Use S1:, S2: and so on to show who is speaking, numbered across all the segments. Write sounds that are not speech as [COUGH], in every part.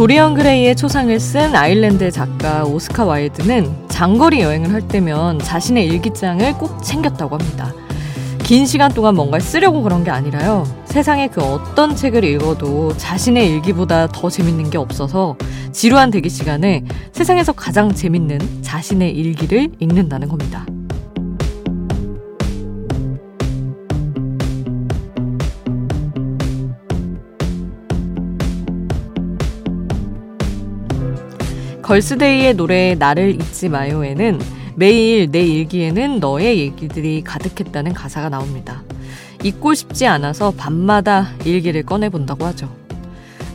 S1: 도리언 그레이의 초상을 쓴 아일랜드 작가 오스카 와일드는 장거리 여행을 할 때면 자신의 일기장을 꼭 챙겼다고 합니다. 긴 시간 동안 뭔가를 쓰려고 그런 게 아니라요. 세상에 그 어떤 책을 읽어도 자신의 일기보다 더 재밌는 게 없어서 지루한 대기 시간에 세상에서 가장 재밌는 자신의 일기를 읽는다는 겁니다. 걸스데이의 노래 나를 잊지 마요에는 매일 내 일기에는 너의 얘기들이 가득했다는 가사가 나옵니다. 잊고 싶지 않아서 밤마다 일기를 꺼내본다고 하죠.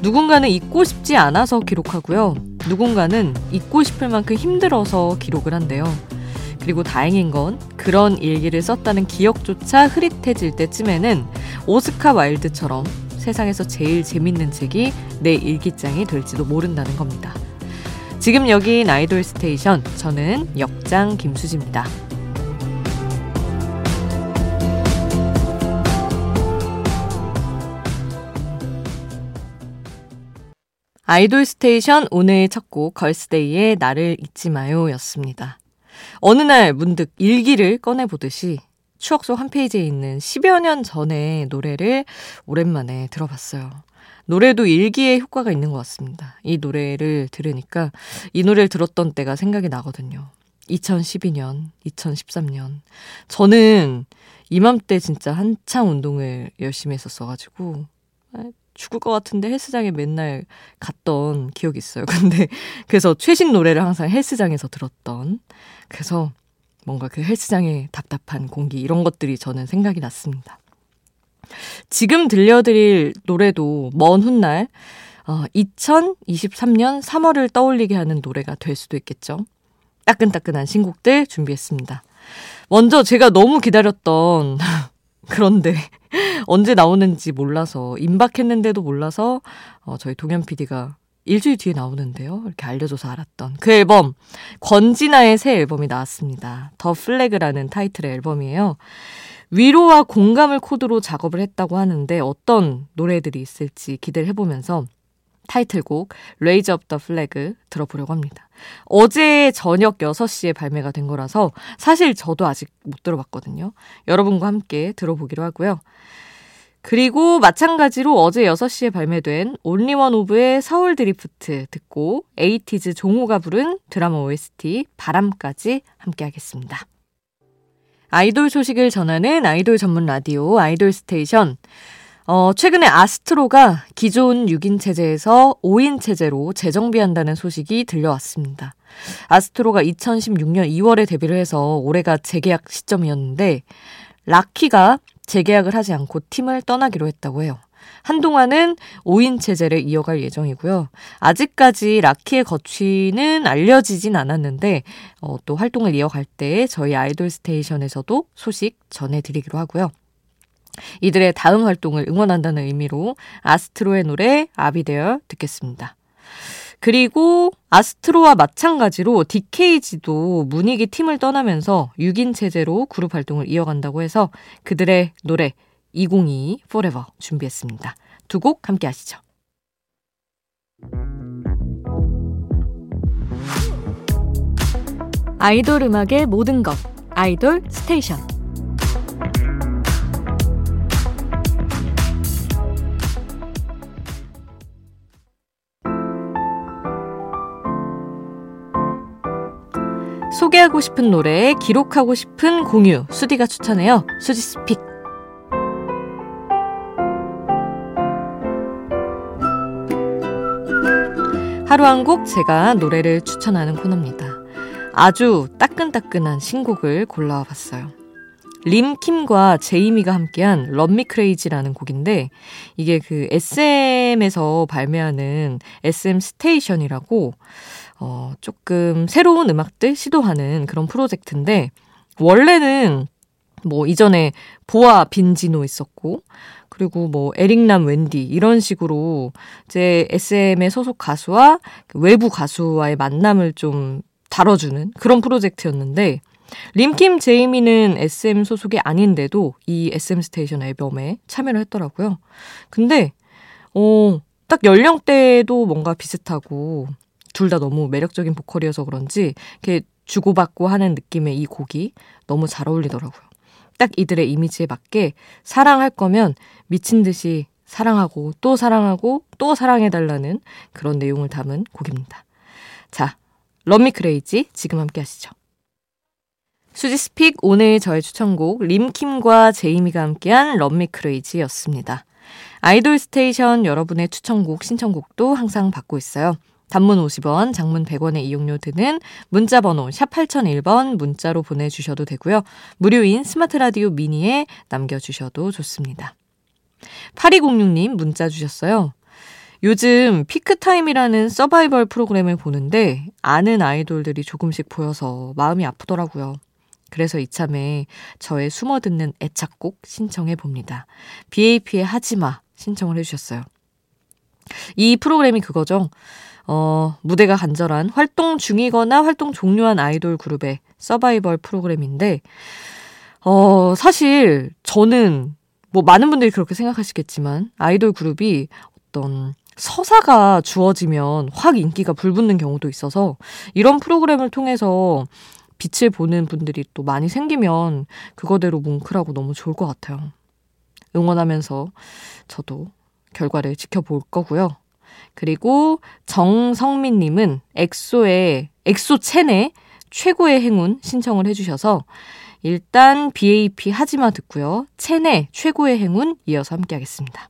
S1: 누군가는 잊고 싶지 않아서 기록하고요. 누군가는 잊고 싶을 만큼 힘들어서 기록을 한대요. 그리고 다행인 건 그런 일기를 썼다는 기억조차 흐릿해질 때쯤에는 오스카 와일드처럼 세상에서 제일 재밌는 책이 내 일기장이 될지도 모른다는 겁니다. 지금 여긴 아이돌 스테이션. 저는 역장 김수지입니다. 아이돌 스테이션 오늘 첫 곡 걸스데이의 나를 잊지 마요 였습니다. 어느 날 문득 일기를 꺼내보듯이 추억 속 한 페이지에 있는 10여 년 전의 노래를 오랜만에 들어봤어요. 노래도 일기에 효과가 있는 것 같습니다. 이 노래를 들으니까 이 노래를 들었던 때가 생각이 나거든요. 2012년, 2013년. 저는 이맘때 진짜 한창 운동을 열심히 했었어가지고, 아, 죽을 것 같은데 헬스장에 맨날 갔던 기억이 있어요. [LAUGHS] 근데 그래서 최신 노래를 항상 헬스장에서 들었던. 그래서 뭔가 그 헬스장의 답답한 공기 이런 것들이 저는 생각이 났습니다. 지금 들려드릴 노래도 먼 훗날 어, 2023년 3월을 떠올리게 하는 노래가 될 수도 있겠죠. 따끈따끈한 신곡들 준비했습니다. 먼저 제가 너무 기다렸던 [LAUGHS] 그런데 [LAUGHS] 언제 나오는지 몰라서 임박했는데도 몰라서 어, 저희 동현 PD가 일주일 뒤에 나오는데요. 이렇게 알려줘서 알았던 그 앨범 권진아의 새 앨범이 나왔습니다. 더 플래그라는 타이틀의 앨범이에요. 위로와 공감을 코드로 작업을 했다고 하는데 어떤 노래들이 있을지 기대를 해보면서 타이틀곡 Raise Up The Flag 들어보려고 합니다. 어제 저녁 6시에 발매가 된 거라서 사실 저도 아직 못 들어봤거든요. 여러분과 함께 들어보기로 하고요. 그리고 마찬가지로 어제 6시에 발매된 OnlyOneOf의 서울 드리프트 듣고 에이티즈 종호가 부른 드라마 OST 바람까지 함께 하겠습니다. 아이돌 소식을 전하는 아이돌 전문 라디오 아이돌 스테이션. 어, 최근에 아스트로가 기존 6인 체제에서 5인 체제로 재정비한다는 소식이 들려왔습니다. 아스트로가 2016년 2월에 데뷔를 해서 올해가 재계약 시점이었는데 라키가 재계약을 하지 않고 팀을 떠나기로 했다고 해요. 한동안은 5인 체제를 이어갈 예정이고요. 아직까지 라키의 거취는 알려지진 않았는데 어, 또 활동을 이어갈 때 저희 아이돌 스테이션에서도 소식 전해드리기로 하고요. 이들의 다음 활동을 응원한다는 의미로 아스트로의 노래 아비데어 듣겠습니다. 그리고 아스트로와 마찬가지로 DKG도 문익이 팀을 떠나면서 6인 체제로 그룹 활동을 이어간다고 해서 그들의 노래 2022 Forever 준비했습니다. 두 곡 함께 하시죠. 아이돌 음악의 모든 것 아이돌 스테이션 소개하고 싶은 노래, 기록하고 싶은 공유, 수디가 추천해요. 수디's pick. 하루 한 곡 제가 노래를 추천하는 코너입니다. 아주 따끈따끈한 신곡을 골라와 봤어요. 림킴과 제이미가 함께한 Love Me Crazy라는 곡인데 이게 그 SM에서 발매하는 SM Station이라고 어 조금 새로운 음악들 시도하는 그런 프로젝트인데 원래는 뭐 이전에 보아 빈지노 있었고 그리고 뭐 에릭남 웬디 이런 식으로 이제 SM의 소속 가수와 그 외부 가수와의 만남을 좀 다뤄주는 그런 프로젝트였는데 림킴 제이미는 SM 소속이 아닌데도 이 SM 스테이션 앨범에 참여를 했더라고요. 근데 어 딱 연령대도 뭔가 비슷하고 둘 다 너무 매력적인 보컬이어서 그런지 이렇게 주고받고 하는 느낌의 이 곡이 너무 잘 어울리더라고요. 딱 이들의 이미지에 맞게 사랑할 거면 미친 듯이 사랑하고 또 사랑하고 또 사랑해달라는 그런 내용을 담은 곡입니다. 자, Love Me Crazy 지금 함께 하시죠. 수디's pick 오늘 저의 추천곡 림킴과 제이미가 함께한 Love Me Crazy였습니다. 아이돌 스테이션 여러분의 추천곡 신청곡도 항상 받고 있어요. 단문 50원, 장문 100원의 이용료 드는 문자 번호 샵 8001번 문자로 보내주셔도 되고요. 무료인 스마트 라디오 미니에 남겨주셔도 좋습니다. 8206님 문자 주셨어요. 요즘 피크타임이라는 서바이벌 프로그램을 보는데 아는 아이돌들이 조금씩 보여서 마음이 아프더라고요. 그래서 이참에 저의 숨어 듣는 애착곡 신청해 봅니다. BAP의 하지마 신청을 해주셨어요. 이 프로그램이 그거죠. 어, 무대가 간절한 활동 중이거나 활동 종료한 아이돌 그룹의 서바이벌 프로그램인데, 어, 사실 저는 뭐 많은 분들이 그렇게 생각하시겠지만 아이돌 그룹이 어떤 서사가 주어지면 확 인기가 불붙는 경우도 있어서 이런 프로그램을 통해서 빛을 보는 분들이 또 많이 생기면 그거대로 뭉클하고 너무 좋을 것 같아요. 응원하면서 저도 결과를 지켜볼 거고요. 그리고 정성민님은 엑소의 엑소 첸의 최고의 행운 신청을 해주셔서 일단 BAP 하지마 듣고요. 체내 최고의 행운 이어서 함께 하겠습니다.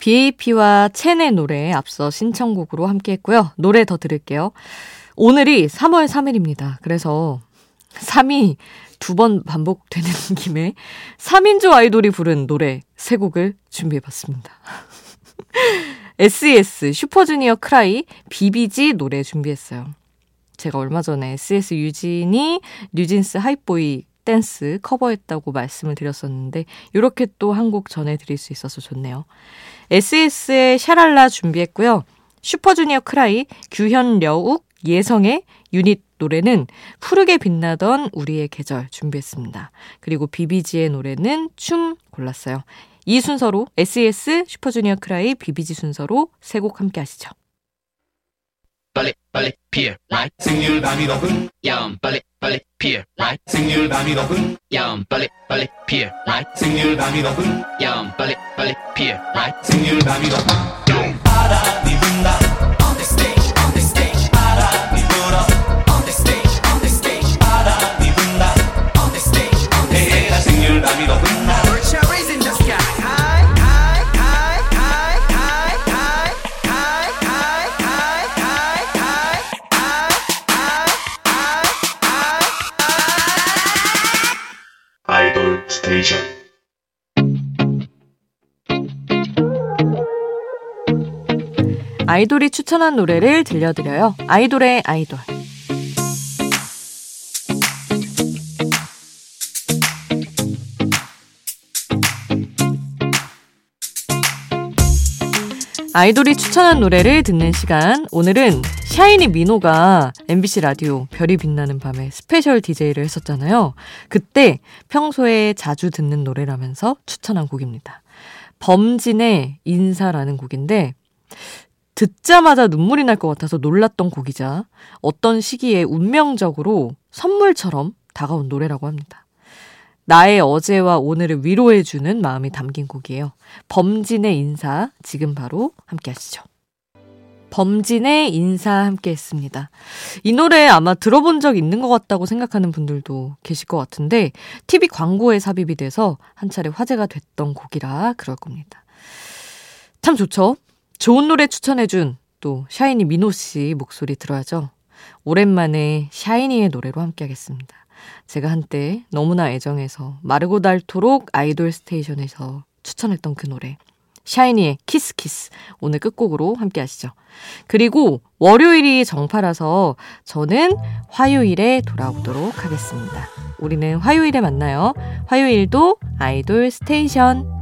S1: BAP와 첸의 노래 앞서 신청곡으로 함께 했고요. 노래 더 들을게요. 오늘이 3월 3일입니다. 그래서 3이 두 번 반복되는 [LAUGHS] 김에 3인조 아이돌이 부른 노래 세 곡을 준비해봤습니다. [LAUGHS] SES, 슈퍼주니어 K.R.Y., 비비지 노래 준비했어요. 제가 얼마 전에 SES 유진이 뉴진스 Hype Boy 댄스 커버했다고 말씀을 드렸었는데 이렇게 또 한 곡 전해드릴 수 있어서 좋네요. SS의 샤랄라 준비했고요. 슈퍼주니어 크라이, 규현 려욱, 예성의 유닛 노래는 푸르게 빛나던 우리의 계절 준비했습니다. 그리고 비비지의 노래는 춤 골랐어요. 이 순서로 SES, 슈퍼주니어 크라이, 비비지 순서로 세 곡 함께 하시죠. 빨리 빨리 피어 라이트. 생률 밤이 높은 야음 빨리 빨리 피어 라이트. 생률 밤이 높은 야음 빨리 빨리 피어 라이트. 생률 밤이 높은 야음 빨리 빨리 피어 라이트. 생률 밤이 높은 바람이 분다 아이돌이 추천한 노래를 들려드려요. 아이돌의 아이돌. 아이돌이 추천한 노래를 듣는 시간. 오늘은 샤이니 민호가 MBC 라디오 별이 빛나는 밤에 special DJ를 했었잖아요. 그때 평소에 자주 듣는 노래라면서 추천한 곡입니다. 범진의 인사라는 곡인데 듣자마자 눈물이 날 것 같아서 놀랐던 곡이자 어떤 시기에 운명적으로 선물처럼 다가온 노래라고 합니다. 나의 어제와 오늘을 위로해주는 마음이 담긴 곡이에요. 범진의 인사, 지금 바로 함께 하시죠. 범진의 인사 함께 했습니다. 이 노래 아마 들어본 적 있는 것 같다고 생각하는 분들도 계실 것 같은데, TV 광고에 삽입이 돼서 한 차례 화제가 됐던 곡이라 그럴 겁니다. 참 좋죠? 좋은 노래 추천해준 또 샤이니 민호 씨 목소리 들어야죠. 오랜만에 샤이니의 노래로 함께 하겠습니다. 제가 한때 너무나 애정해서 마르고 닳도록 아이돌 스테이션에서 추천했던 그 노래. 샤이니의 Kiss Kiss 오늘 끝곡으로 함께 하시죠. 그리고 월요일이 정파라서 저는 화요일에 돌아오도록 하겠습니다. 우리는 화요일에 만나요. 화요일도 아이돌 스테이션.